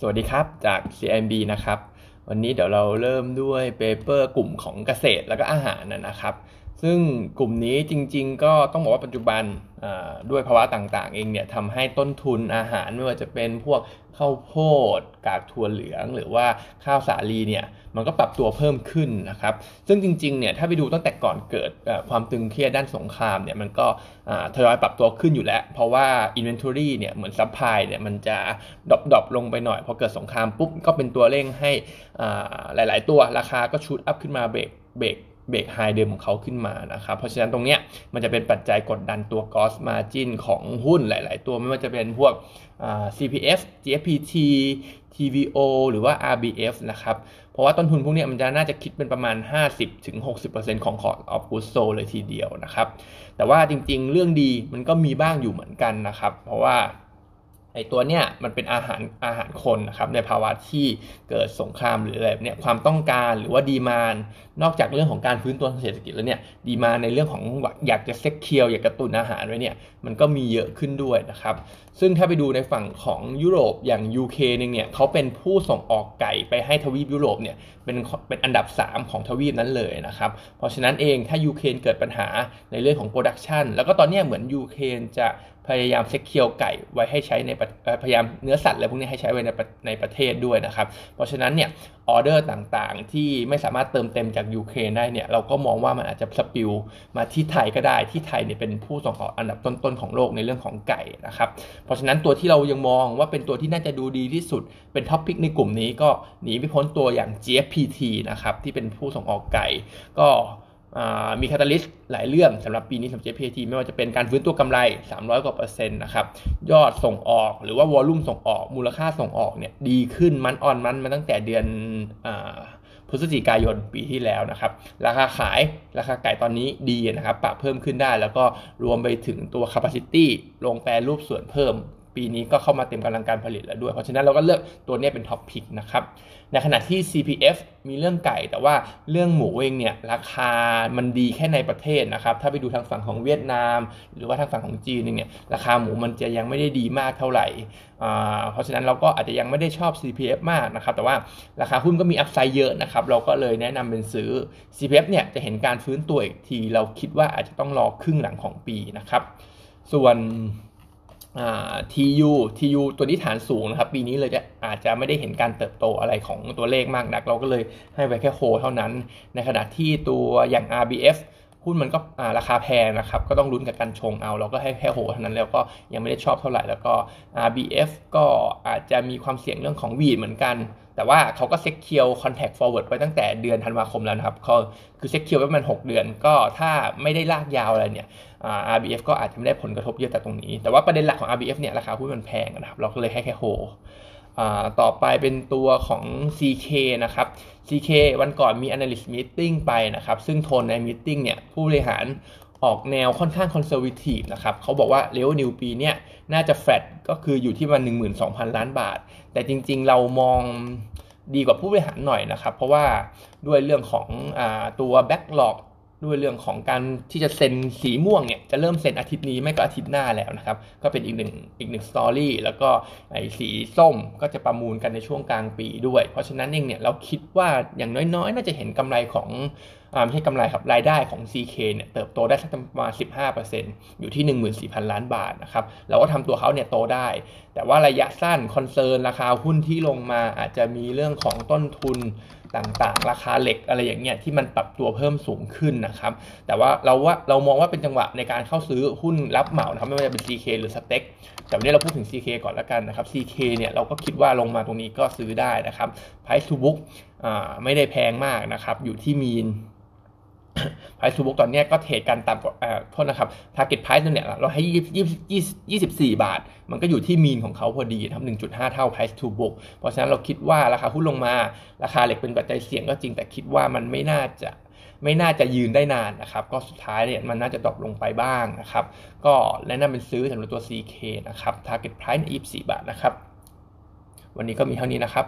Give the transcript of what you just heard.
สวัสดีครับจาก CMB นะครับ วันนี้เดี๋ยวเราเริ่มด้วยเปเปอร์กลุ่มของเกษตรแล้วก็อาหารนะครับ ซึ่งกลุ่มนี้จริง ๆ ก็ต้องบอกว่าปัจจุบันด้วยภาวะต่างๆ เองเนี่ยทำให้ต้นทุนอาหารไม่ว่าจะเป็นพวกข้าวโพด กากถั่วเหลือง หรือว่าข้าวสาลีเนี่ยมันก็ปรับตัวเพิ่มขึ้นนะครับซึ่งจริงๆเนี่ยถ้าไปดูตั้งแต่ก่อนเกิดความตึงเครียดด้านสงครามเนี่ยมันก็ทยอยปรับตัวขึ้นอยู่แล้ว เพราะว่า Inventory เนี่ยเหมือน supply เนี่ยมันจะ drop drop ลงไปหน่อยพอเกิดสงครามปุ๊บก็เป็นตัวเร่งให้หลาย ๆ ตัวราคาก็ shoot up ขึ้นมา break break break high เดิมของเขาขึ้นมานะครับเพราะฉะนั้นตรงเนี้ยมันจะเป็นปัจจัยกดดันตัว cost margin ของหุ้นหลาย ๆ ตัวไม่ว่าจะเป็นพวก CPF GFPT TVO หรือว่า RBF นะครับ เพราะว่าต้นทุนพวกนี้มันจะน่าจะคิดเป็นประมาณ 50-60%ของ cost of goods sold เลยทีเดียวนะครับ แต่ว่าจริงๆ เรื่องดีมันก็มีบ้างอยู่เหมือนกันนะครับ เพราะว่า ไอตัวเนี้ยมันเป็นอาหารอาหารคนนะครับในภาวะที่เกิดสงครามหรืออะไรเนี่ยความต้องการหรือว่าดีมานนอกจากเรื่องของการฟื้นตัวทางเศรษฐกิจแล้วเนี่ยดีมาในเรื่องของอยากจะเซ็กเคียวอยากกระตุนอาหารไว้เนี่ยมันก็มีเยอะขึ้นด้วยนะครับ ซึ่งถ้าไปดูในฝั่งของยุโรปอย่าง UK เนี่ยเขาเป็นผู้ส่งออกไก่ไปให้ทวีปยุโรปเนี่ยเป็นเป็นอันดับ 3 ของทวีปนั้นเลยนะครับ เพราะฉะนั้นเองถ้ายูเครนเกิดปัญหาในเรื่องของ production แล้วก็ตอนนี้เหมือนยูเครนจะ พยายาม secure ไก่ไว้ให้ใช้ในพยายามเนื้อสัตว์อะไรพวกนี้ให้ใช้ไว้ในในประเทศด้วยนะครับ เพราะฉะนั้นเนี่ยออเดอร์ต่างๆ ที่ไม่สามารถเติมเต็มจากยูเครนได้เนี่ยเราก็มองว่ามันอาจจะ spill มาที่ไทยก็ได้ที่ไทยเนี่ยเป็นผู้ส่งออกอันดับต้นๆของโลกในเรื่องของไก่นะครับ เพราะฉะนั้นตัวที่เรายังมองว่าเป็นตัวที่น่าจะดูดีที่สุดเป็น top pick ในกลุ่มนี้ก็หนีไม่พ้นตัวอย่าง GFPT นะครับที่เป็นผู้ส่งออกไก่ก็ มีคาตาลิสต์หลายเรื่องสำหรับปีนี้สำหรับ JPT ไม่ว่าจะเป็นการฟื้นตัวกำไร 300 กว่าเปอร์เซ็นต์นะครับ ยอดส่งออกหรือว่าวอลลุ่มส่งออก มูลค่าส่งออกเนี่ยดีขึ้นมันออนมันมาตั้งแต่เดือนพฤศจิกายนปีที่แล้วนะครับ ราคาขายราคาไก่ตอนนี้ดีนะครับ ปรับเพิ่มขึ้นได้ แล้วก็รวมไปถึงตัว capacity ลงแปรรูปส่วนเพิ่ม ปีนี้ก็เข้ามาเต็มกำลังการผลิตแล้วด้วย เพราะฉะนั้นเราก็เลือกตัวนี้เป็นท็อปพิกนะครับ ในขณะที่ CPF มีเรื่องไก่ แต่ว่าเรื่องหมูเองเนี่ยราคามันดีแค่ในประเทศนะครับ ถ้าไปดูทางฝั่งของเวียดนาม หรือว่าทางฝั่งของจีนเนี่ยราคาหมูมันจะยังไม่ได้ดีมากเท่าไหร่ เพราะฉะนั้นเราก็อาจจะยังไม่ได้ชอบ CPF มากนะครับ แต่ว่าราคาหุ้นก็มีอัพไซด์เยอะนะครับ เราก็เลยแนะนำเป็นซื้อ CPF เนี่ยจะเห็นการฟื้นตัวอีกที เราคิดว่าอาจจะต้องรอครึ่งหลังของปีนะครับ ส่วน TU TU ตัวนี้ฐานสูงนะครับ ปีนี้เลยจะอาจจะไม่ได้เห็นการเติบโตอะไรของตัวเลขมากนัก เราก็เลยให้ไว้แค่โฮเท่านั้น ในขณะที่ตัวอย่าง RBF หุ้นมันก็ราคาแพงนะครับ ก็ต้องลุ้นกับการชงเอา เราก็ให้แค่โหเท่านั้นแล้วก็ยังไม่ได้ชอบเท่าไหร่แล้วก็ RBF ก็อาจจะมีความเสี่ยงเรื่องของ wheat เหมือนกัน แต่ว่าเขาก็ secure contract forward ไปตั้งแต่เดือนธันวาคมแล้วนะครับเขาคือ secure ไว้ประมาณ6เดือน ก็ถ้าไม่ได้ลากยาวอะไรเนี่ย RBF ก็อาจจะไม่ได้ผลกระทบเยอะแต่ตรงนี้ แต่ว่าประเด็นหลักของ RBF เนี่ยราคาหุ้นมันแพงนะครับ เราก็เลยให้แค่โฮ ต่อไปเป็นตัวของ CK นะครับ CK วันก่อนมี analyst meeting ไปนะครับ ซึ่งโทนใน meeting เนี่ย ผู้บริหารออกแนวค่อนข้าง conservative นะครับเขาบอกว่า revenue ปีเนี้ย น่าจะแฟลตก็คืออยู่ที่มัน12,000 ล้านบาท แต่จริงๆเรามองดีกว่าผู้บริหารหน่อยนะครับ เพราะว่าด้วยเรื่องของอตัว backlog ด้วยเรื่องของการที่จะเซ็นสีม่วงเนี่ยจะเริ่มเซ็นอาทิตย์นี้ไม่ก็อาทิตย์หน้าแล้วนะครับ ก็เป็นอีกหนึ่งอีกหนึ่งสตอรี่แล้วก็ไอ้สีส้มก็จะประมูลกันในช่วงกลางปีด้วย เพราะฉะนั้นเองเนี่ยเราคิดว่าอย่างน้อยๆ น่าจะเห็นกำไรของ ไม่ใช่กำไรครับรายได้ของ CK เนี่ยเติบโตได้สักประมาณ 15%อยู่ที่ 14,000 ล้านบาทนะครับเราก็ทำตัวเขาเนี่ยโตได้ แต่ว่าระยะสั้น concern ราคาหุ้นที่ลงมาอาจจะมีเรื่องของต้นทุนต่างๆ ราคาเหล็กอะไรอย่างเงี้ยที่มันปรับตัวเพิ่มสูงขึ้นนะครับ แต่ว่าเราว่าเรามองว่าเป็นจังหวะในการเข้าซื้อหุ้นรับเหมานะครับไม่ว่าจะเป็น CK หรือ STEC แต่วันนี้เราพูดถึง CK ก่อนแล้วกันนะครับ CK เนี่ยเราก็คิดว่าลงมาตรงนี้ก็ซื้อได้นะครับ Price to book ไม่ได้แพงมากนะครับ อยู่ที่ mean price to book ตอนนี้ก็ trade กันต่ำกว่าโทษนะครับ target price เนี่ยเราให้ยี่ยี่ยี่สิบสี่บาท มันก็อยู่ที่ mean ของเขาพอดีนะครับหนึ่งจุดห้าเท่า price to book เพราะฉะนั้นเราคิดว่าราคาหุ้นลงมา ราคาเหล็กเป็นปัจจัยเสี่ยงก็จริงแต่คิดว่ามันไม่น่าจะไม่น่าจะยืนได้นานนะครับ ก็สุดท้ายเนี่ยมันน่าจะ drop ลงไปบ้างนะครับ ก็แนะนำเป็นซื้อสำหรับตัว CK นะครับ target price 24 บาทนะครับ วันนี้ก็มีเท่านี้นะครับ